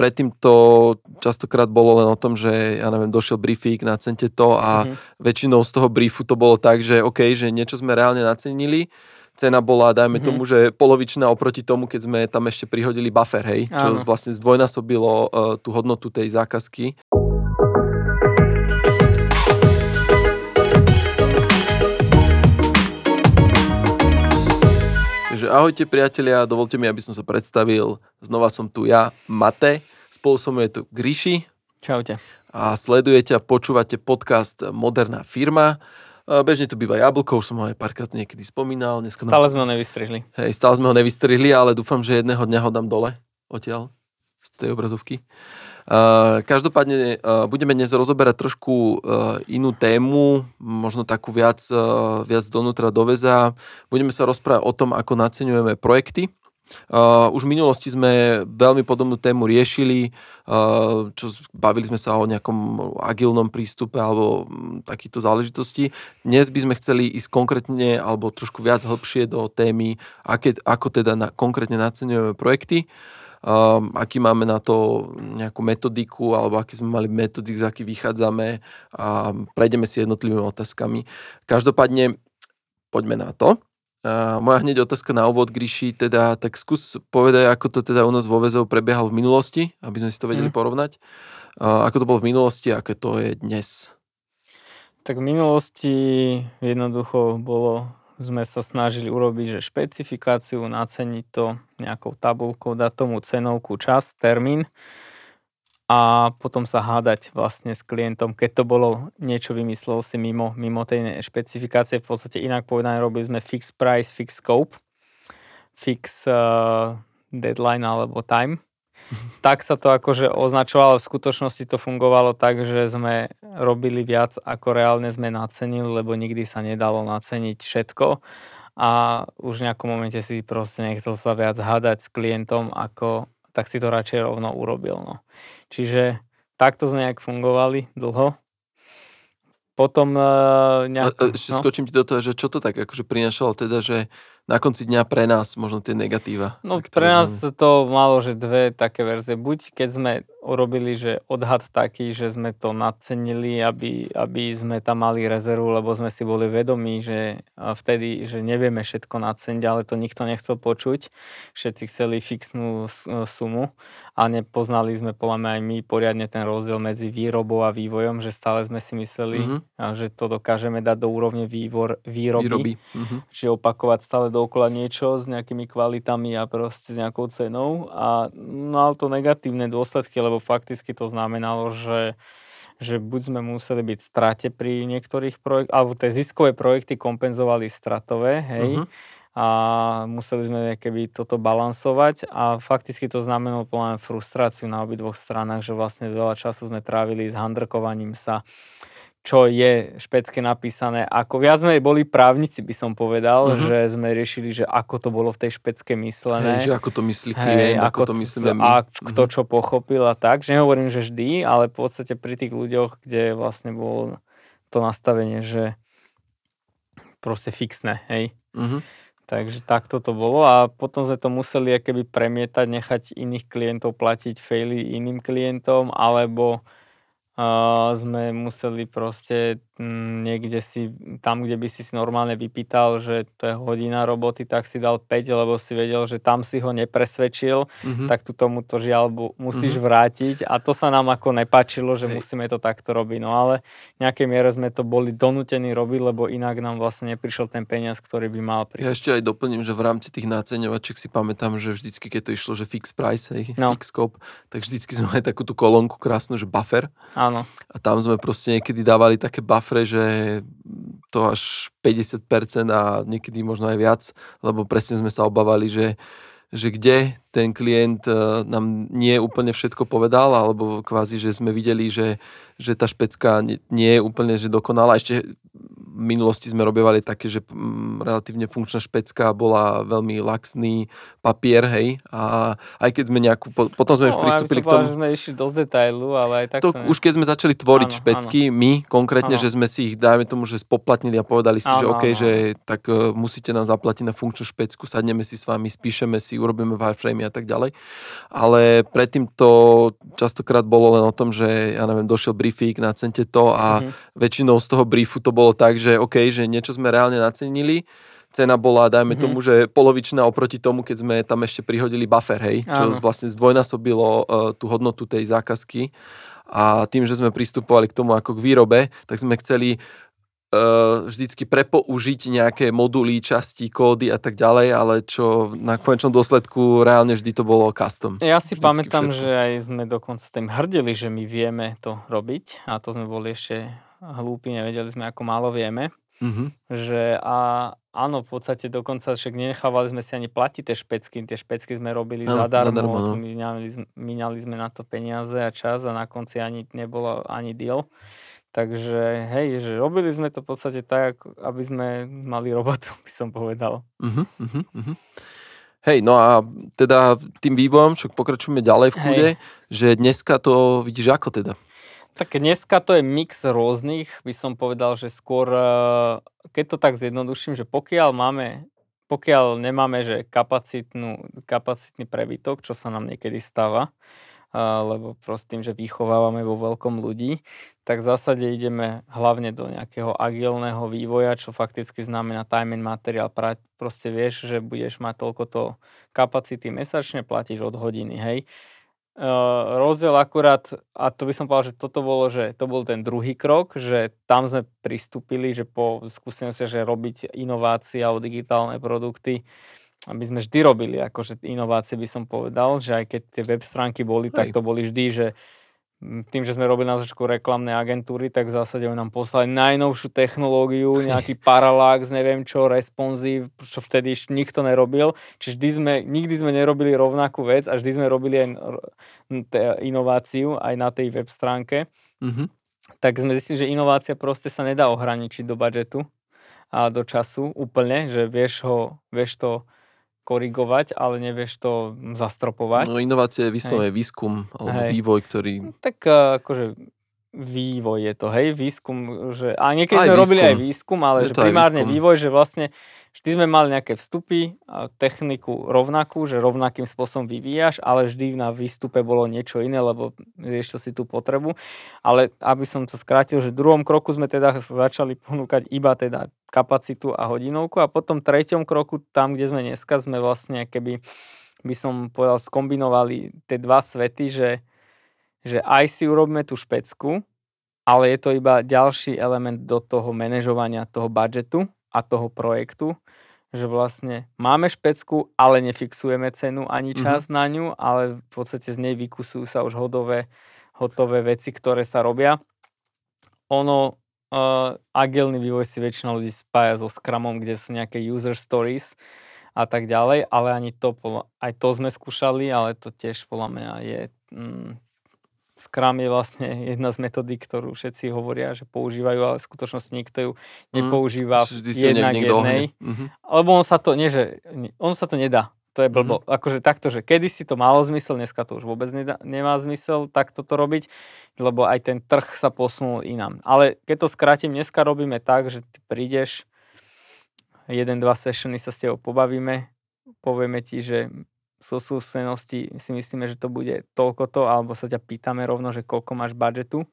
predtým to častokrát bolo len o tom, že ja neviem, došiel briefík, nacente to a mm-hmm. väčšinou z toho briefu to bolo tak, že OK, že niečo sme reálne nacenili, cena bola, dajme mm-hmm. tomu, že polovičná oproti tomu, keď sme tam ešte prihodili buffer, hej, čo Áno. vlastne zdvojnásobilo uh, tú hodnotu tej zákazky. Takže ahojte priatelia, dovolte mi, aby som sa predstavil. Znova som tu ja, Mate, spolu so mnou je tu Gríši. Čaute. A sledujete a počúvate podcast Moderná firma. Bežne tu býva Jablko, už som ho aj párkrát niekedy spomínal. Dneska stále sme ho nevystrihli. Hej, stále sme ho nevystrihli, ale dúfam, že jedného dňa ho dám dole odtiaľ z tej obrazovky. Každopádne budeme dnes rozoberať trošku inú tému, možno takú viac, viac donútra do väza. Budeme sa rozprávať o tom, ako naceňujeme projekty. Uh, už v minulosti sme veľmi podobnú tému riešili, uh, čo bavili sme sa o nejakom agilnom prístupe alebo m, takýchto záležitostí. Dnes by sme chceli ísť konkrétne alebo trošku viac hĺbšie do témy, aké, ako teda na, konkrétne naceňujeme projekty. Uh, um, aký máme na to nejakú metodiku, alebo aký sme mali metodik, z aký vychádzame a prejdeme si jednotlivými otázkami. Každopádne, poďme na to. Uh, moja hneď otázka na úvod, Gríši, teda, tak skús povedať, ako to teda u nás vo väzov prebiehalo v minulosti, aby sme si to vedeli mm. porovnať. Uh, ako to bolo v minulosti, aké to je dnes? Tak v minulosti jednoducho bolo sme sa snažili urobiť, že špecifikáciu, naceniť to nejakou tabulkou, dať tomu cenovku, čas, termín a potom sa hádať vlastne s klientom, keď to bolo niečo vymyslel si mimo, mimo tej špecifikácie, v podstate inak povedané robili sme fix price, fix scope, fix uh, deadline alebo time tak sa to akože označovalo, v skutočnosti to fungovalo tak, že sme robili viac ako reálne sme nacenili, lebo nikdy sa nedalo naceniť všetko a už v nejakom momente si proste nechcel sa viac hádať s klientom, ako, tak si to radšej rovno urobil. No. Čiže takto sme nejak fungovali dlho potom uh, nejak... A, ešte no. skočím ti do toho, že čo to tak akože prinašalo teda, že na konci dňa pre nás možno tie negatíva. No pre nás to malo, že dve také verzie. Buď keď sme urobili, že odhad taký, že sme to nacenili, aby, aby sme tam mali rezervu, lebo sme si boli vedomí, že vtedy, že nevieme všetko naceniť, ale to nikto nechcel počuť. Všetci chceli fixnú sumu a nepoznali sme podľa mňa aj my poriadne ten rozdiel medzi výrobou a vývojom, že stále sme si mysleli, mm-hmm. že to dokážeme dať do úrovne vývor, výroby, výroby. Mm-hmm. Čiže opakovať stále dookola niečo s nejakými kvalitami a proste s nejakou cenou a mal to negatívne dôsledky, lebo fakticky to znamenalo, že že buď sme museli byť v strate pri niektorých projektoch, alebo tie ziskové projekty kompenzovali stratové, hej, uh-huh. a museli sme keby toto balansovať a fakticky to znamenalo plná frustráciu na obidvoch stranách, že vlastne veľa času sme trávili s handrkovaním sa čo je špecky napísané. Ako viac sme boli právnici, by som povedal, uh-huh. že sme riešili, že ako to bolo v tej špecke myslené. Hej, že ako to myslí klient, Hej, ako, ako to myslíme my. A kto uh-huh. čo pochopil a tak. Že nehovorím, že vždy, ale v podstate pri tých ľuďoch, kde vlastne bolo to nastavenie, že proste fixné, hej. Uh-huh. Takže takto to bolo a potom sme to museli keby premietať, nechať iných klientov platiť faily iným klientom, alebo sme museli proste niekde si, tam, kde by si si normálne vypýtal, že to je hodina roboty, tak si dal 5, lebo si vedel, že tam si ho nepresvedčil, mm-hmm. tak tu tomu to žiaľ musíš mm-hmm. vrátiť a to sa nám ako nepačilo, že Hej. musíme to takto robiť. No ale v nejakej miere sme to boli donútení robiť, lebo inak nám vlastne neprišiel ten peniaz, ktorý by mal prísť. Ja ešte aj doplním, že v rámci tých náceňovačiek si pamätám, že vždycky, keď to išlo, že fix price, hej, no. fix scope, tak vždycky sme mali takú tú kolónku krásnu, že buffer. Áno. A tam sme proste niekedy dávali také buffer Afre, že to až 50% a niekedy možno aj viac, lebo presne sme sa obávali, že že kde ten klient e, nám nie úplne všetko povedal, alebo kvázi, že sme videli, že, že tá špecka nie, je úplne že dokonalá. Ešte minulosti sme robievali také, že mm, relatívne funkčná špecka bola veľmi laxný papier, hej, a aj keď sme nejakú, potom sme no, už pristúpili k tomu... že sme išli dosť detailu, ale aj tak to, to už keď sme začali tvoriť áno, špecky, áno. my konkrétne, áno. že sme si ich, dajme tomu, že spoplatnili a povedali si, áno, že OK, áno. že tak uh, musíte nám zaplatiť na funkčnú špecku, sadneme si s vami, spíšeme si, urobíme wireframe a tak ďalej. Ale predtým to častokrát bolo len o tom, že ja neviem, došiel briefing, nacente to a mm-hmm. väčšinou z toho briefu to bolo tak, že OK, že niečo sme reálne nacenili, cena bola, dajme mm-hmm. tomu, že polovičná oproti tomu, keď sme tam ešte prihodili buffer, hej, čo Áno. vlastne zdvojnásobilo uh, tú hodnotu tej zákazky. A tým, že sme pristupovali k tomu ako k výrobe, tak sme chceli uh, vždycky prepoužiť nejaké moduly, časti, kódy a tak ďalej, ale čo na konečnom dôsledku reálne vždy to bolo custom. Ja si pamätám, všetko. že aj sme dokonca tým hrdili, že my vieme to robiť a to sme boli ešte hlúpi, nevedeli sme, ako málo vieme. Mm-hmm. Že a áno, v podstate dokonca však nenechávali sme si ani platiť tie špecky. Tie špecky sme robili no, zadarmo, zadarmo no. minali, minali sme na to peniaze a čas a na konci ani nebolo ani deal. Takže hej, že robili sme to v podstate tak, aby sme mali robotu, by som povedal. Uh-huh, uh-huh, uh-huh. Hej, no a teda tým vývojom, čo pokračujeme ďalej v kúde, hej. že dneska to vidíš ako teda? Tak dneska to je mix rôznych, by som povedal, že skôr, eh, keď to tak zjednoduším, že pokiaľ máme, pokiaľ nemáme, že kapacitnú, kapacitný prebytok, čo sa nám niekedy stáva, eh, lebo proste tým, že vychovávame vo veľkom ľudí, tak v zásade ideme hlavne do nejakého agilného vývoja, čo fakticky znamená time and material. Proste vieš, že budeš mať toľkoto kapacity mesačne, platíš od hodiny, hej rozdiel akurát, a to by som povedal, že toto bolo, že to bol ten druhý krok, že tam sme pristúpili, že po skúsenosti, že robiť inovácie alebo digitálne produkty, aby sme vždy robili akože inovácie by som povedal, že aj keď tie web stránky boli, Hej. tak to boli vždy, že tým, že sme robili na začiatku reklamné agentúry, tak v zásade oni nám poslali najnovšiu technológiu, nejaký parallax, neviem čo, responsive, čo vtedy ešte nikto nerobil. Čiže vždy sme, nikdy sme nerobili rovnakú vec a vždy sme robili aj inováciu aj na tej web stránke. Mm-hmm. Tak sme zistili, že inovácia proste sa nedá ohraničiť do budžetu a do času úplne, že vieš ho, vieš to korigovať, ale nevieš to zastropovať. No inovácie je vyslovene výskum alebo hej. vývoj, ktorý... Tak eh, akože vývoj je to, hej, výskum, že, a niekedy aj sme výskum. robili aj výskum, ale je že primárne výskum. vývoj, že vlastne vždy sme mali nejaké vstupy, a techniku rovnakú, že rovnakým spôsobom vyvíjaš, ale vždy na výstupe bolo niečo iné, lebo riešil si tú potrebu. Ale aby som to skrátil, že v druhom kroku sme teda začali ponúkať iba teda kapacitu a hodinovku a potom v treťom kroku, tam, kde sme dneska, sme vlastne keby by som povedal, skombinovali tie dva svety, že že aj si urobíme tú špecku, ale je to iba ďalší element do toho manažovania toho budžetu a toho projektu, že vlastne máme špecku, ale nefixujeme cenu ani mhm. čas mm-hmm. na ňu, ale v podstate z nej vykusujú sa už hodové, hotové veci, ktoré sa robia. Ono, uh, agilný vývoj si väčšina ľudí spája so Scrumom, kde sú nejaké user stories a tak ďalej, ale ani to, aj to sme skúšali, ale to tiež podľa mňa je mm, Scrum je vlastne jedna z metody, ktorú všetci hovoria, že používajú, ale v skutočnosti nikto ju mhm. nepoužíva mm, jednak jednej. Mm-hmm. Lebo on sa to, nie, že, on sa to nedá. To je blbo. Mm-hmm. Akože takto, že kedy si to malo zmysel, dneska to už vôbec nedá, nemá zmysel takto to robiť, lebo aj ten trh sa posunul inám. Ale keď to skrátim, dneska robíme tak, že ty prídeš, jeden, dva sessiony sa s tebou pobavíme, povieme ti, že zo súsenosti si myslíme, že to bude toľko to, alebo sa ťa pýtame rovno, že koľko máš budžetu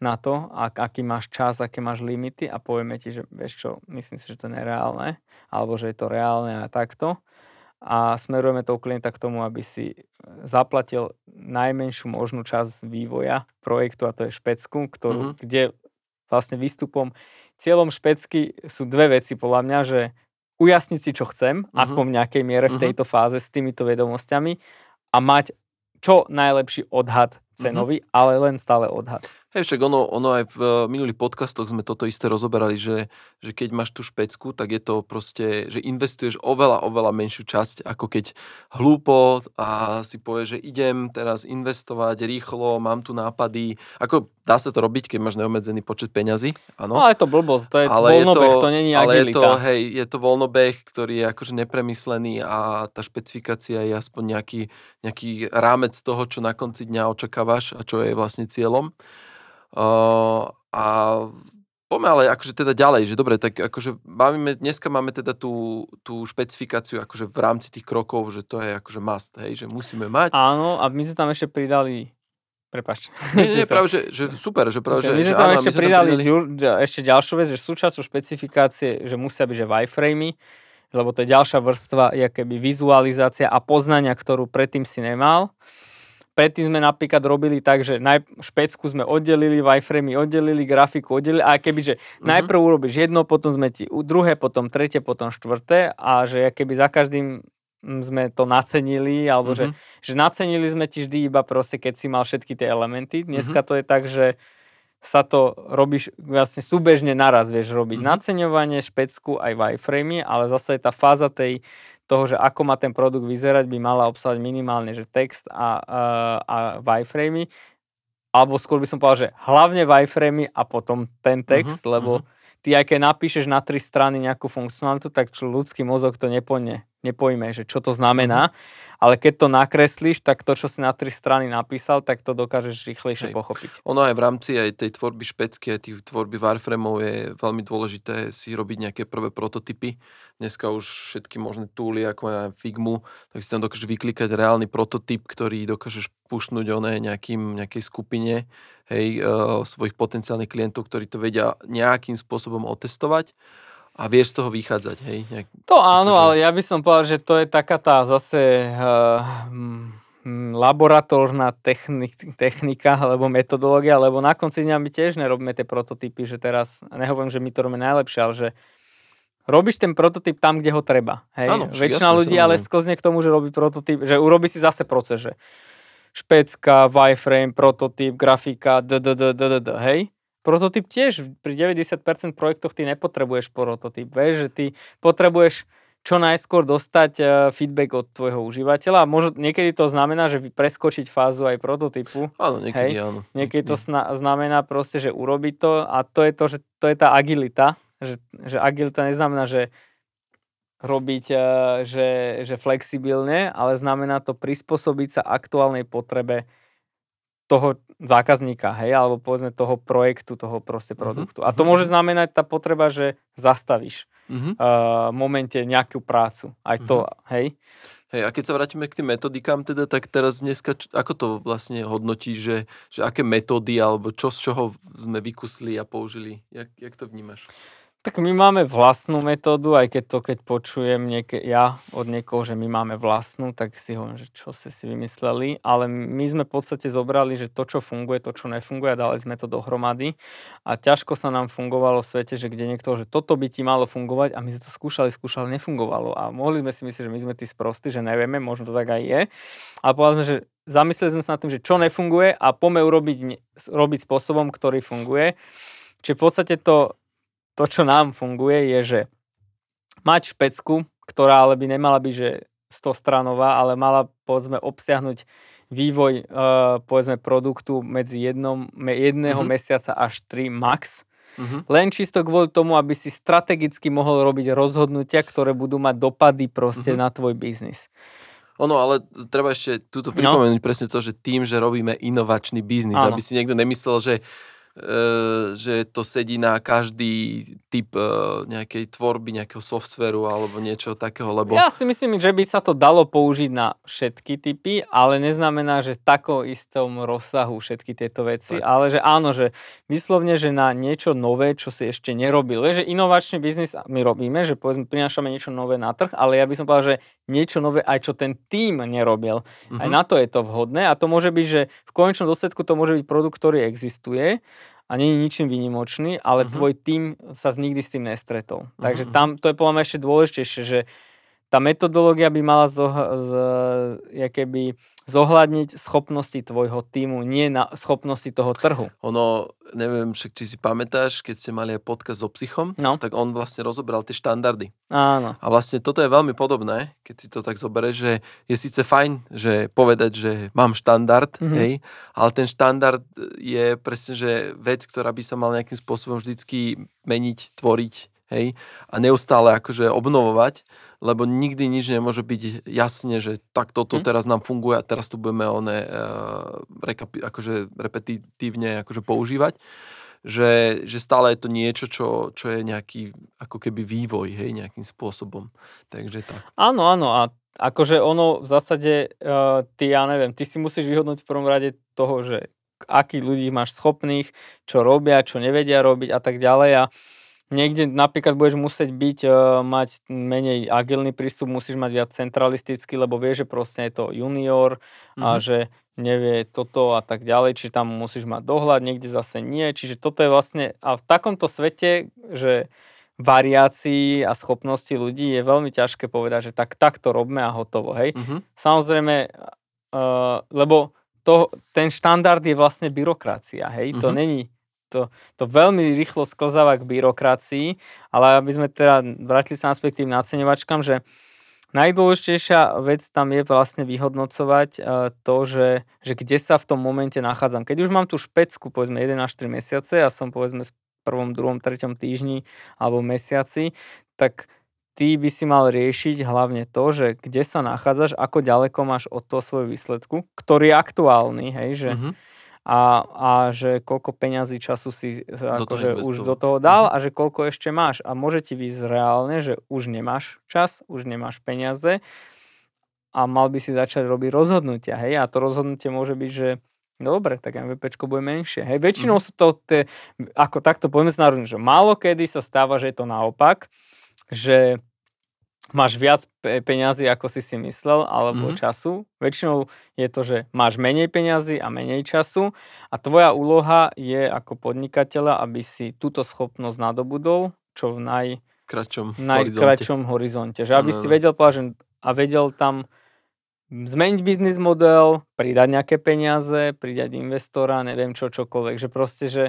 na to, ak, aký máš čas, aké máš limity a povieme ti, že vieš čo, myslím si, že to je nereálne, alebo že je to reálne a takto. A smerujeme toho klienta k tomu, aby si zaplatil najmenšiu možnú časť vývoja projektu, a to je špecku, ktorú, mm-hmm. kde vlastne výstupom, cieľom špecky sú dve veci podľa mňa, že ujasniť si, čo chcem, uh-huh. aspoň v nejakej miere v uh-huh. tejto fáze s týmito vedomosťami a mať čo najlepší odhad cenový, uh-huh. ale len stále odhad. Hej, však ono, ono aj v uh, minulých podcastoch sme toto isté rozoberali, že, že keď máš tú špecku, tak je to proste, že investuješ oveľa, oveľa menšiu časť, ako keď hlúpo a si povieš, že idem teraz investovať rýchlo, mám tu nápady. Ako dá sa to robiť, keď máš neobmedzený počet peňazí, áno. No ale je to blbosť, to je ale voľnobeh, je to, to není agilita. Ale je to, hej, je to voľnobeh, ktorý je akože nepremyslený a tá špecifikácia je aspoň nejaký, nejaký rámec toho, čo na konci dňa očakávaš a čo je vlastne cieľom. Uh, a poďme ale akože teda ďalej, že dobre, tak akože máme, dneska máme teda tú, tú špecifikáciu akože v rámci tých krokov, že to je akože must, hej, že musíme mať. Áno, a my sme tam ešte pridali Prepač. Nie, nie, práve, že, že super, že práve, že, my sme tam áno, ešte pridali, tam pridali... ešte ďalšiu vec, že súčasťou špecifikácie, že musia byť, že wireframey, lebo to je ďalšia vrstva, je keby vizualizácia a poznania, ktorú predtým si nemal. Predtým sme napríklad robili tak, že naj, špecku sme oddelili, wireframey oddelili, grafiku oddelili a keby, že mm-hmm. najprv urobíš jedno, potom sme ti druhé, potom tretie, potom štvrté a že keby za každým mm, sme to nacenili, alebo mm-hmm. že, že nacenili sme ti vždy iba proste, keď si mal všetky tie elementy. Dneska mm-hmm. to je tak, že sa to robíš vlastne súbežne naraz, vieš robiť mm-hmm. naceňovanie, špecku aj wireframey, ale zase je tá fáza tej, toho, že ako má ten produkt vyzerať, by mala obsahovať minimálne že text a, a, a wireframey. Alebo skôr by som povedal, že hlavne wireframey a potom ten text, uh-huh, lebo uh-huh. ty aj keď napíšeš na tri strany nejakú funkcionalitu, tak ľudský mozog to nepojne nepojme, že čo to znamená, mm-hmm. ale keď to nakreslíš, tak to, čo si na tri strany napísal, tak to dokážeš rýchlejšie Hej. pochopiť. Ono aj v rámci aj tej tvorby špecky, aj tých tvorby Warframeov je veľmi dôležité si robiť nejaké prvé prototypy. Dneska už všetky možné túly, ako aj Figmu, tak si tam dokážeš vyklikať reálny prototyp, ktorý dokážeš pušnúť oné nejakým, nejakej skupine hej, uh, svojich potenciálnych klientov, ktorí to vedia nejakým spôsobom otestovať a vieš z toho vychádzať, hej? Nejak, to áno, akože... ale ja by som povedal, že to je taká tá zase uh, laboratórna technik, technika alebo metodológia, lebo na konci dňa my tiež nerobíme tie prototypy, že teraz, nehovorím, že my to robíme najlepšie, ale že robíš ten prototyp tam, kde ho treba. Hej? Áno, Väčšina jasne, ľudí ale sklzne k tomu, že robí prototyp, že urobí si zase proces, že špecka, wireframe, prototyp, grafika, d, d, d, d, d, d, hej? Prototyp tiež pri 90% projektoch ty nepotrebuješ prototyp. Vieš, že ty potrebuješ čo najskôr dostať uh, feedback od tvojho užívateľa. Možno niekedy to znamená, že preskočiť fázu aj prototypu. Áno, niekedy hej? áno. Niekedy to sna- znamená proste, že urobiť to a to je to, že to je tá agilita. Že, že agilita neznamená, že robiť uh, že, že flexibilne, ale znamená to prispôsobiť sa aktuálnej potrebe toho zákazníka, hej, alebo povedzme toho projektu, toho proste mhm, produktu. Uh-huh. A to mhm. môže znamenať tá potreba, že zastavíš uh-huh. uh, momente nejakú prácu. Aj to, uh-huh. hej. Hej, a keď sa vrátime k tým metodikám, teda, tak teraz dneska, ako to vlastne hodnotí, že, že aké metódy, alebo čo z čoho sme vykusli a použili? Jak, jak to vnímaš? Tak my máme vlastnú metódu, aj keď to, keď počujem nieke, ja od niekoho, že my máme vlastnú, tak si hovorím, že čo ste si vymysleli, ale my sme v podstate zobrali, že to, čo funguje, to, čo nefunguje, dali sme to dohromady. A ťažko sa nám fungovalo v svete, že kde niekto, že toto by ti malo fungovať a my sme to skúšali, skúšali, nefungovalo. A mohli sme si myslieť, že my sme tí sprostí, že nevieme, možno to tak aj je, ale povedali sme, že zamysleli sme sa nad tým, že čo nefunguje a poďme urobiť robiť spôsobom, ktorý funguje. Čiže v podstate to to, čo nám funguje, je, že mať špecku, ktorá ale by nemala byť, že 100 stranová, ale mala, povedzme, obsiahnuť vývoj, uh, povedzme, produktu medzi jednom, jedného mm-hmm. mesiaca až 3 max. Mm-hmm. Len čisto kvôli tomu, aby si strategicky mohol robiť rozhodnutia, ktoré budú mať dopady proste mm-hmm. na tvoj biznis. Ono, ale treba ešte túto no. pripomenúť no. presne to, že tým, že robíme inovačný biznis, aby si niekto nemyslel, že že to sedí na každý typ e, nejakej tvorby, nejakého softveru alebo niečo takého, lebo... Ja si myslím, že by sa to dalo použiť na všetky typy, ale neznamená, že v takom istom rozsahu všetky tieto veci, tak. ale že áno, že vyslovne, že na niečo nové, čo si ešte nerobil. Že inovačný biznis my robíme, že povedzme prinášame niečo nové na trh, ale ja by som povedal, že niečo nové aj čo ten tým nerobil. Uh-huh. Aj mhm. na to je to vhodné a to môže byť, že v konečnom dôsledku to môže byť produkt, ktorý existuje a nie je ničím výnimočný, ale uh-huh. tvoj tým sa nikdy s tým nestretol. Takže uh-huh. tam to je podľa mňa ešte dôležitejšie, že tá metodológia by mala zoh- z, keby zohľadniť schopnosti tvojho týmu, nie na schopnosti toho trhu. Ono, neviem, však či si pamätáš, keď ste mali aj podcast so psychom, No. tak on vlastne rozobral tie štandardy. Áno. A vlastne toto je veľmi podobné, keď si to tak zoberieš, že je síce fajn, že povedať, že mám štandard, Mhm. hej, ale ten štandard je presne, že vec, ktorá by sa mal nejakým spôsobom vždycky meniť, tvoriť, hej, a neustále akože obnovovať, lebo nikdy nič nemôže byť jasne, že tak toto Mhm. teraz nám funguje a teraz tu budeme one, uh, rekapi- akože repetitívne akože používať že, že stále je to niečo, čo, čo je nejaký ako keby vývoj, hej, nejakým spôsobom. Takže tak. Áno, áno. A akože ono v zásade, uh, ty, ja neviem, ty si musíš vyhodnúť v prvom rade toho, že akých ľudí máš schopných, čo robia, čo nevedia robiť a tak ďalej. A niekde napríklad budeš musieť byť, uh, mať menej agilný prístup, musíš mať viac centralistický, lebo vieš, že proste je to junior a Mhm. že nevie toto a tak ďalej, či tam musíš mať dohľad, niekde zase nie. Čiže toto je vlastne, a v takomto svete, že variácií a schopností ľudí je veľmi ťažké povedať, že tak, tak to robme a hotovo, hej. Mhm. Samozrejme, uh, lebo to, ten štandard je vlastne byrokracia, hej, to Mhm. není, to, to veľmi rýchlo sklzáva k byrokracii, ale aby sme teda vrátili sa naspäť k tým naceňovačkám, že najdôležitejšia vec tam je vlastne vyhodnocovať uh, to, že, že kde sa v tom momente nachádzam. Keď už mám tú špecku, povedzme 1 až 3 mesiace a som povedzme v prvom, druhom, treťom týždni alebo mesiaci, tak ty by si mal riešiť hlavne to, že kde sa nachádzaš, ako ďaleko máš od toho svojho výsledku, ktorý je aktuálny, hej, že Mhm. A, a že koľko peňazí času si toho akože už do toho dal a že koľko ešte máš. A môže ti výsť reálne, že už nemáš čas, už nemáš peniaze a mal by si začať robiť rozhodnutia. Hej? A to rozhodnutie môže byť, že no dobre, tak MVPčko bude menšie. Hej? Väčšinou sú to, tie, ako takto poďme sa že málo kedy sa stáva, že je to naopak, že máš viac pe- peňazí, ako si si myslel, alebo Mhm. času. Väčšinou je to, že máš menej peňazí a menej času a tvoja úloha je ako podnikateľa, aby si túto schopnosť nadobudol, čo v naj, Kračom najkračšom horizonte. Že aby Áno, si áno. vedel povedať, a vedel tam zmeniť biznis model, pridať nejaké peniaze, pridať investora, neviem čo, čokoľvek. Že proste, že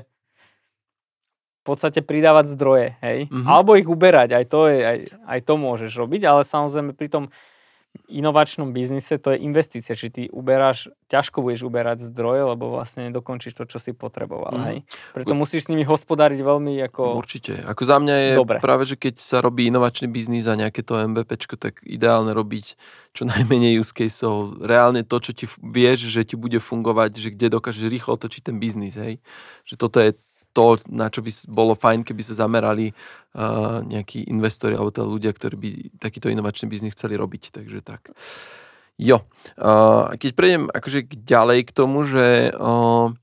podstate pridávať zdroje, hej? Mhm. Alebo ich uberať, aj to, je, aj, aj to môžeš robiť, ale samozrejme pri tom inovačnom biznise to je investícia, či ty uberáš, ťažko budeš uberať zdroje, lebo vlastne nedokončíš to, čo si potreboval, Mhm. hej? Preto musíš s nimi hospodáriť veľmi ako... Určite. Ako za mňa je Dobre. práve, že keď sa robí inovačný biznis a nejaké to MVPčko, tak ideálne robiť čo najmenej use caseov. Reálne to, čo ti vieš, že ti bude fungovať, že kde dokážeš rýchlo otočiť ten biznis, hej. Že toto je to, na čo by bolo fajn, keby sa zamerali uh, nejakí investori alebo teda ľudia, ktorí by takýto inovačný biznis chceli robiť. Takže tak. Jo. Uh, keď prejdem akože ďalej k tomu, že uh,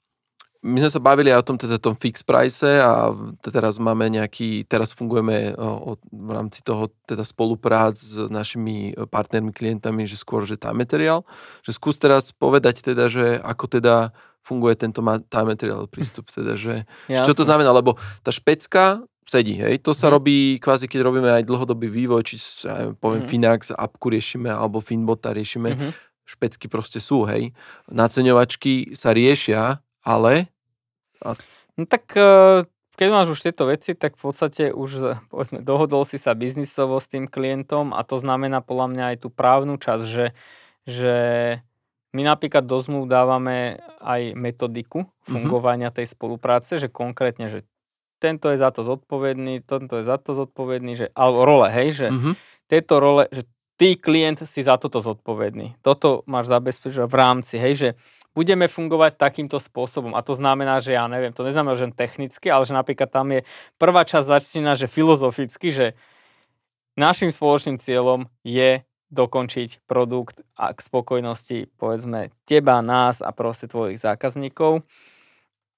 my sme sa bavili aj o tom, teda tom fix price a teraz máme nejaký, teraz fungujeme o, o, v rámci toho teda spoluprác s našimi e, partnermi, klientami, že skôr, že time materiál. Že skús teraz povedať teda, že ako teda funguje tento time material prístup, teda, že čo to znamená, lebo tá špecka sedí, hej, to sa Mhm. robí kvázi, keď robíme aj dlhodobý vývoj, či ja poviem Mhm. Finax, appku riešime, alebo Finbota riešime, Mhm. špecky proste sú, hej. Naceňovačky sa riešia, ale No tak eh, keď máš už tieto veci, tak v podstate už eh, povedzme, dohodol si sa biznisovo s tým klientom a to znamená podľa mňa aj tú právnu časť, že, že my napríklad do zmluv dávame aj metodiku fungovania tej spolupráce, že konkrétne, že tento je za to zodpovedný, tento je za to zodpovedný, že, alebo role, hej, že mhm, tieto role, že ty klient si za toto zodpovedný. Toto máš zabezpečovať v rámci, hej, že budeme fungovať takýmto spôsobom. A to znamená, že ja neviem, to neznamená, že technicky, ale že napríklad tam je prvá časť začína, že filozoficky, že našim spoločným cieľom je dokončiť produkt a k spokojnosti, povedzme, teba, nás a proste tvojich zákazníkov.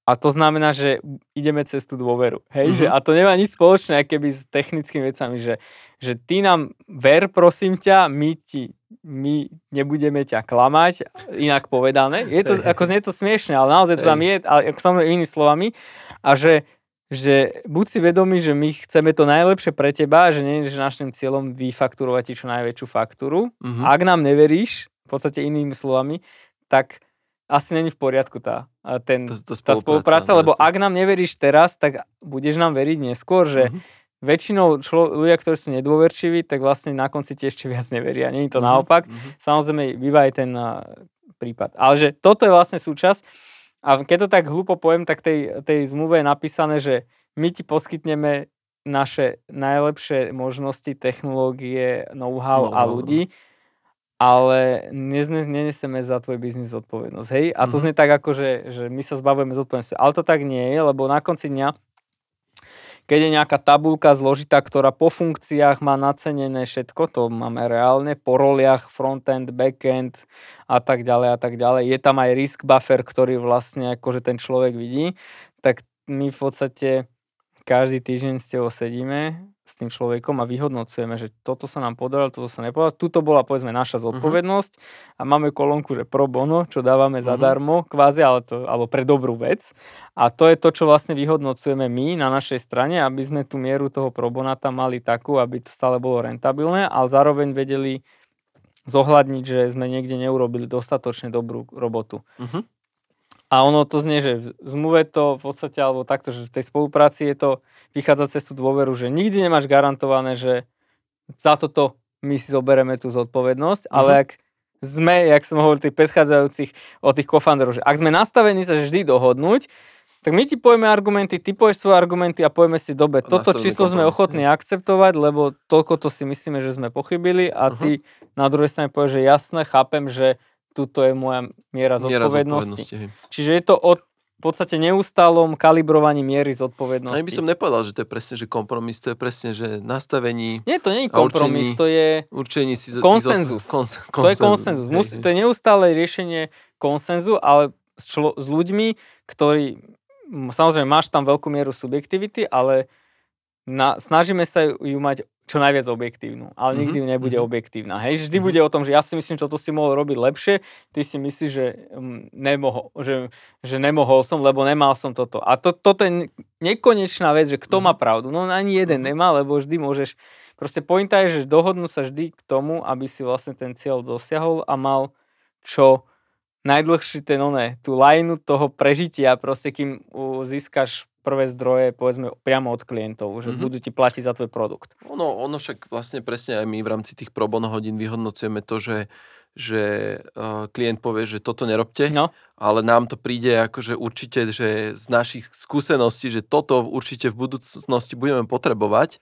A to znamená, že ideme cez tú dôveru. Hej? Mhm. Že, a to nemá nič spoločné keby s technickými vecami, že, že ty nám ver, prosím ťa, my, ti, my nebudeme ťa klamať, inak povedané. Je to, ako znie to smiešne, ale naozaj to tam je, ale ako samozrejme inými slovami. A že že buď si vedomý, že my chceme to najlepšie pre teba, že nie je že našim cieľom vyfakturovať ti čo najväčšiu faktúru. Mhm. Ak nám neveríš, v podstate inými slovami, tak asi není v poriadku tá, ten, Tá- tá tá spolupráca, no, lebo ak nám neveríš teraz, tak budeš nám veriť neskôr, že Mhm. väčšinou člo, ľudia, ktorí sú nedôverčiví, tak vlastne na konci ti ešte viac neveria. Není to Mhm, naopak. mhm. Samozrejme, býva aj ten prípad. Ale že toto je vlastne súčasť a keď to tak hlúpo poviem, tak tej, tej zmluve je napísané, že my ti poskytneme naše najlepšie možnosti, technológie, know-how a no. ľudí, ale neneseme za tvoj biznis zodpovednosť. Hej? A to Mhm. znie tak ako, že, že my sa zbavujeme zodpovednosti. Ale to tak nie je, lebo na konci dňa keď je nejaká tabulka zložitá, ktorá po funkciách má nacenené všetko, to máme reálne, po roliach, frontend, backend a tak ďalej a tak ďalej. Je tam aj risk buffer, ktorý vlastne akože ten človek vidí, tak my v podstate každý týždeň s tebou sedíme s tým človekom a vyhodnocujeme, že toto sa nám podarilo, toto sa nepodarilo. Tuto bola povedzme naša zodpovednosť a máme kolónku, že pro bono, čo dávame Mhm. zadarmo, kvázi, ale to, alebo pre dobrú vec. A to je to, čo vlastne vyhodnocujeme my na našej strane, aby sme tú mieru toho probonata mali takú, aby to stále bolo rentabilné, ale zároveň vedeli zohľadniť, že sme niekde neurobili dostatočne dobrú robotu. Mhm. A ono to znie, že v zmluve to v podstate, alebo takto, že v tej spolupráci je to vychádza cez tú dôveru, že nikdy nemáš garantované, že za toto my si zoberieme tú zodpovednosť, ale Mhm. ak sme, jak som hovoril tých predchádzajúcich o tých kofanderov, že ak sme nastavení sa vždy dohodnúť, tak my ti povieme argumenty, ty povieš svoje argumenty a povieme si, dobre, A toto číslo sme kompromis, ochotní akceptovať, lebo toľko to si myslíme, že sme pochybili a Mhm. ty na druhej strane povieš, že jasné, chápem, že tuto je moja miera Miera zodpovednosti. zodpovednosti. hej. Čiže je to o v podstate neustálom kalibrovaní miery zodpovednosti. Ani by som nepovedal, že to je presne, že kompromis, to je presne, že nastavení, Nie, to nie je kompromis, určení- to je, určení si... Konsenzus. Kons, to je konsenzus. hej, Mus, hej. to je neustále riešenie konsenzu, ale s, člo, s ľuďmi, ktorí, samozrejme máš tam veľkú mieru subjektivity, ale na, snažíme sa ju mať čo najviac objektívnu, ale Mhm, nikdy nebude mhm. objektívna. Hej, vždy Mhm. bude o tom, že ja si myslím, že toto si mohol robiť lepšie, ty si myslíš, že, mm, nemohol, že, že nemohol som, lebo nemal som toto. A to, toto je ne- nekonečná vec, že kto má pravdu. No ani jeden Mhm. nemá, lebo vždy môžeš, proste pointa je, že dohodnú sa vždy k tomu, aby si vlastne ten cieľ dosiahol a mal čo najdlhší ten oné, tú lajnu toho prežitia, proste kým získaš prvé zdroje, povedzme, priamo od klientov, že Mhm. budú ti platiť za tvoj produkt. Ono, ono však vlastne presne aj my v rámci tých pro bono hodín vyhodnocujeme to, že, že uh, klient povie, že toto nerobte, No, ale nám to príde akože určite, že z našich skúseností, že toto určite v budúcnosti budeme potrebovať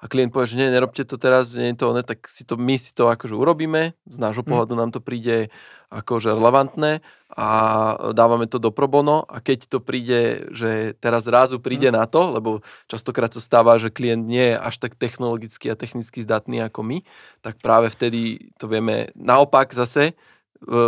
a klient povie, že nie, nerobte to teraz, nie je to, ne, tak si to, my si to akože urobíme, z nášho Mhm. pohľadu nám to príde akože relevantné a dávame to do pro bono a keď to príde, že teraz zrazu príde Mhm. na to, lebo častokrát sa stáva, že klient nie je až tak technologicky a technicky zdatný ako my, tak práve vtedy to vieme naopak zase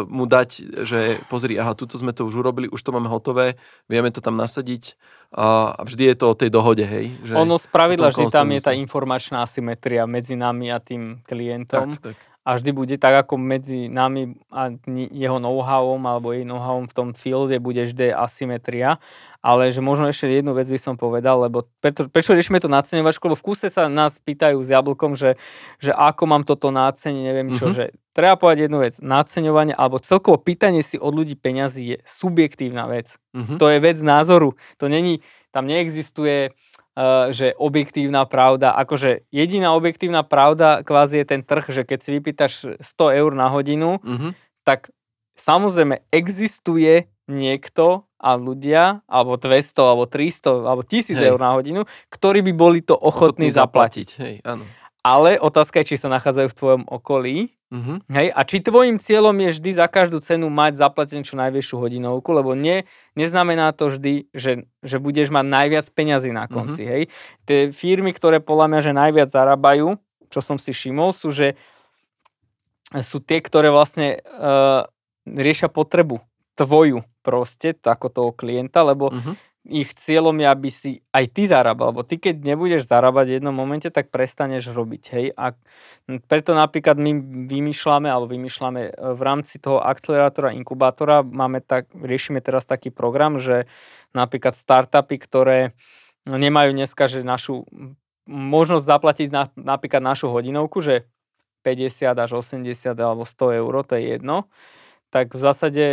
mu dať, že pozri, aha, tuto sme to už urobili, už to máme hotové, vieme to tam nasadiť a, vždy je to o tej dohode, hej. Že, ono z pravidla o tom vždy tam je tá informačná asymetria medzi nami a tým klientom. tak, tak. A vždy bude tak, ako medzi nami a jeho know-howom alebo jej know-howom v tom fielde bude vždy asymetria. Ale že možno ešte jednu vec by som povedal, lebo preto, prečo riešime to naceňovačku, lebo v kúse sa nás pýtajú s jablkom, že, že ako mám toto náceniť, neviem čo, Mhm. že treba povedať jednu vec, náceňovanie alebo celkovo pýtanie si od ľudí peňazí je subjektívna vec. Mhm. To je vec názoru. To není, tam neexistuje že objektívna pravda. Akože jediná objektívna pravda kvázi je ten trh, že keď si vypýtaš 100 eur na hodinu, Mhm. tak samozrejme existuje niekto a ľudia, alebo 200, alebo 300, alebo 1000 Hej. eur na hodinu, ktorí by boli to ochotní, zaplatiť. Hej, áno. Ale otázka je, či sa nachádzajú v tvojom okolí. Mhm. Hej, a či tvojim cieľom je vždy za každú cenu mať zaplatenú čo najvyššiu hodinovku, lebo nie, neznamená to vždy, že, že budeš mať najviac peňazí na konci. Hej. Tie firmy, ktoré podľa mňa, že najviac zarábajú, čo som si všimol, sú, že sú tie, ktoré vlastne uh, riešia potrebu tvoju proste, ako toho klienta, lebo Mhm. Ich cieľom je, aby si aj ty zarábal, lebo ty keď nebudeš zarábať v jednom momente, tak prestaneš robiť, hej. A preto napríklad my vymýšľame, alebo vymýšľame e, v rámci toho akcelerátora, inkubátora, máme tak, riešime teraz taký program, že napríklad startupy, ktoré nemajú dneska, že našu možnosť zaplatiť na, napríklad našu hodinovku, že 50 až 80 alebo 100 eur, to je jedno, tak v zásade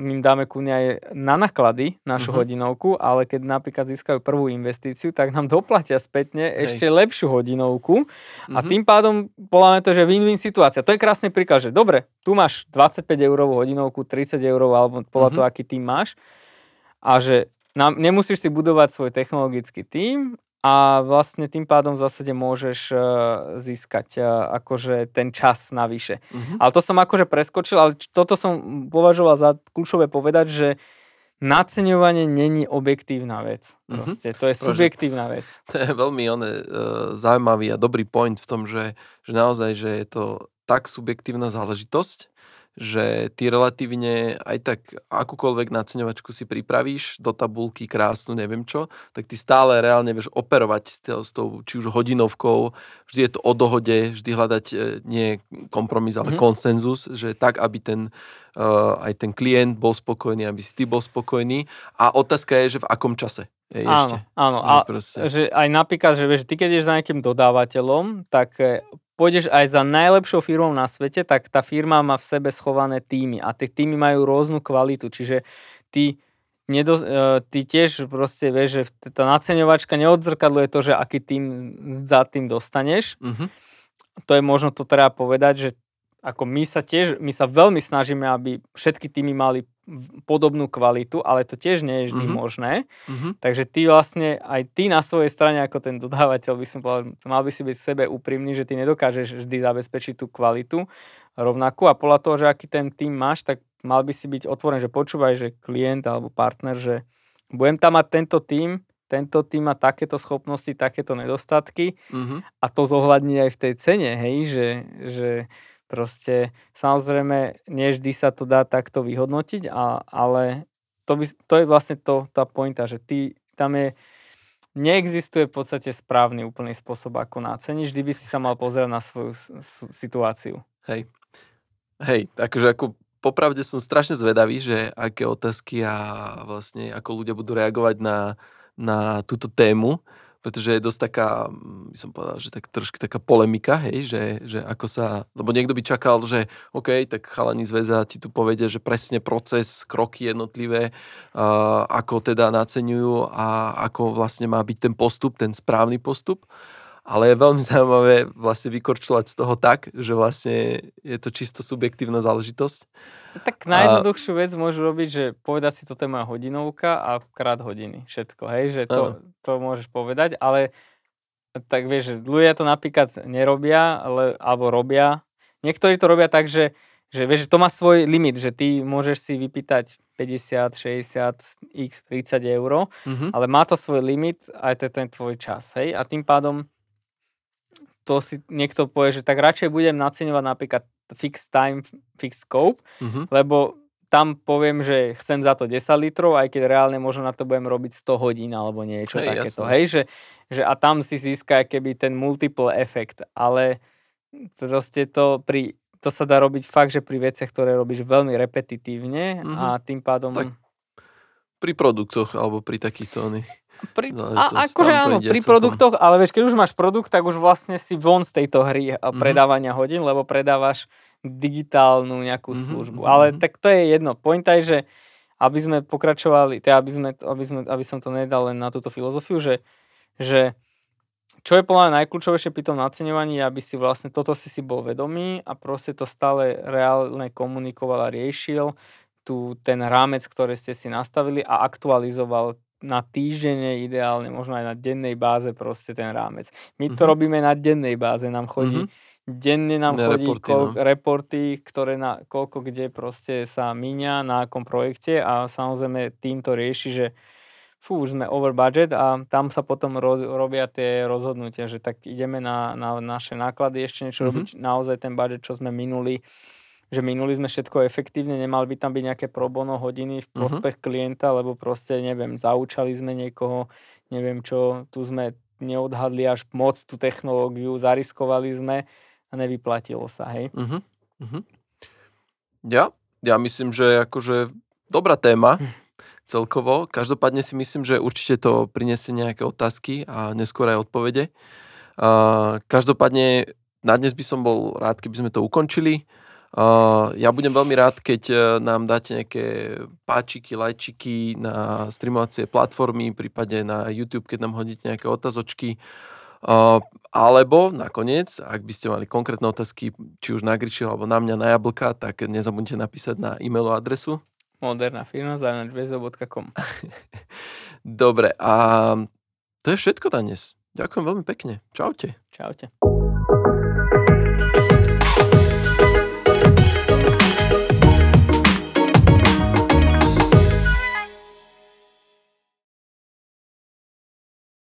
my im dáme kúne aj na náklady našu uh-huh. hodinovku, ale keď napríklad získajú prvú investíciu, tak nám doplatia spätne Hej. ešte lepšiu hodinovku uh-huh. a mhm. tým pádom poláme to, že win-win situácia. To je krásny príklad, že dobre, tu máš 25 eurovú hodinovku, 30 eurovú alebo podľa uh-huh. toho, aký tým máš a že nám, nemusíš si budovať svoj technologický tím a vlastne tým pádom v zásade môžeš uh, získať uh, akože ten čas navyše. Uh-huh. Ale to som akože preskočil, ale toto som považoval za kľúčové povedať, že naceňovanie není objektívna vec. Mhm. Proste, uh-huh. to je subjektívna vec. To je veľmi one, uh, zaujímavý a dobrý point v tom, že, že naozaj, že je to tak subjektívna záležitosť, že ty relatívne aj tak akúkoľvek naceňovačku si pripravíš do tabulky krásnu, neviem čo, tak ty stále reálne vieš operovať s tou, s tou či už hodinovkou, vždy je to o dohode, vždy hľadať e, nie kompromis, ale mm-hmm. konsenzus, že tak, aby ten uh, aj ten klient bol spokojný, aby si ty bol spokojný a otázka je, že v akom čase. Je áno, ešte. áno. Že a proste... že aj napríklad, že vieš, ty keď ideš za nejakým dodávateľom, tak e, pôjdeš aj za najlepšou firmou na svete, tak tá firma má v sebe schované týmy a tie týmy majú rôznu kvalitu, čiže ty, nedo, e, ty tiež proste vieš, že tá naceňovačka neodzrkadluje to, že aký tým za tým dostaneš. Mm-hmm. To je možno to treba povedať, že ako my sa tiež, my sa veľmi snažíme, aby všetky týmy mali podobnú kvalitu, ale to tiež nie je vždy mm-hmm. možné. Mm-hmm. Takže ty vlastne, aj ty na svojej strane ako ten dodávateľ by som povedal, mal by si byť sebe úprimný, že ty nedokážeš vždy zabezpečiť tú kvalitu rovnakú a podľa toho, že aký ten tým máš, tak mal by si byť otvorený, že počúvaj, že klient alebo partner, že budem tam mať tento tým, tento tým má takéto schopnosti, takéto nedostatky mm-hmm. a to zohľadní aj v tej cene, hej, že, že Proste samozrejme, nie vždy sa to dá takto vyhodnotiť, a, ale to, by, to je vlastne to, tá pointa, že ty, tam je, neexistuje v podstate správny úplný spôsob, ako náceniť. Vždy by si sa mal pozrieť na svoju situáciu. Hej. Hej, akože ako popravde som strašne zvedavý, že aké otázky a vlastne ako ľudia budú reagovať na, na túto tému pretože je dosť taká, by som povedal, že tak trošku taká polemika, hej, že, že ako sa, lebo niekto by čakal, že OK, tak chalani z väza ti tu povedia, že presne proces, kroky jednotlivé, uh, ako teda naceňujú a ako vlastne má byť ten postup, ten správny postup. Ale je veľmi zaujímavé vlastne vykorčovať z toho tak, že vlastne je to čisto subjektívna záležitosť. Tak najjednoduchšiu vec môžu robiť, že povedať si, toto je moja hodinovka a krát hodiny, všetko, hej, že to, to môžeš povedať, ale tak vieš, že ľudia to napríklad nerobia, ale, alebo robia. Niektorí to robia tak, že, že vieš, že to má svoj limit, že ty môžeš si vypýtať 50, 60, x, 30 eur, mm-hmm. ale má to svoj limit a to je ten tvoj čas, hej, a tým pádom to si niekto povie, že tak radšej budem naceňovať napríklad fixed time, fixed scope, mm-hmm. lebo tam poviem, že chcem za to 10 litrov, aj keď reálne možno na to budem robiť 100 hodín alebo niečo hej, takéto. Hej, že, že a tam si získa keby ten multiple efekt, ale proste to pri to sa dá robiť fakt, že pri veciach, ktoré robíš veľmi repetitívne mm-hmm. a tým pádom... Tak pri produktoch alebo pri takýchto oných. Pri, a, akože áno, pri celkom. produktoch, ale vieš, keď už máš produkt, tak už vlastne si von z tejto hry mm-hmm. predávania hodín, lebo predávaš digitálnu nejakú mm-hmm, službu. Mm-hmm. Ale tak to je jedno. Pointa je, že aby sme pokračovali, teda aby, sme, aby, sme, aby som to nedal len na túto filozofiu, že, že čo je podľa najkľúčovejšie pri tom naceňovaní, aby si vlastne toto si si bol vedomý a proste to stále reálne komunikoval a riešil tu ten rámec, ktorý ste si nastavili a aktualizoval na týždenne, ideálne, možno aj na dennej báze proste ten rámec. My to uh-huh. robíme na dennej báze, nám chodí, uh-huh. denne nám chodí reporty, kol, no. reporty, ktoré na koľko kde proste sa míňa na akom projekte a samozrejme tým to rieši, že fú, už sme over budget a tam sa potom ro, robia tie rozhodnutia, že tak ideme na, na naše náklady ešte niečo uh-huh. robiť, naozaj ten budget, čo sme minuli, že minuli sme všetko efektívne, nemal by tam byť nejaké probono hodiny v mhm. prospech uh-huh. klienta, lebo proste, neviem, zaučali sme niekoho, neviem čo, tu sme neodhadli až moc tú technológiu, zariskovali sme a nevyplatilo sa, hej. Uh-huh. Uh-huh. Ja, ja myslím, že akože dobrá téma. celkovo. Každopádne si myslím, že určite to prinesie nejaké otázky a neskôr aj odpovede. Uh, každopádne na dnes by som bol rád, keby sme to ukončili. Uh, ja budem veľmi rád, keď uh, nám dáte nejaké páčiky, lajčiky na streamovacie platformy, prípadne na YouTube, keď nám hodíte nejaké otázočky. Uh, alebo nakoniec, ak by ste mali konkrétne otázky, či už na Gričil alebo na mňa na jablka, tak nezabudnite napísať na e-mailovú adresu. Moderná firma zavinačvezo.com Dobre, a to je všetko dnes. Ďakujem veľmi pekne. Čaute. Čaute.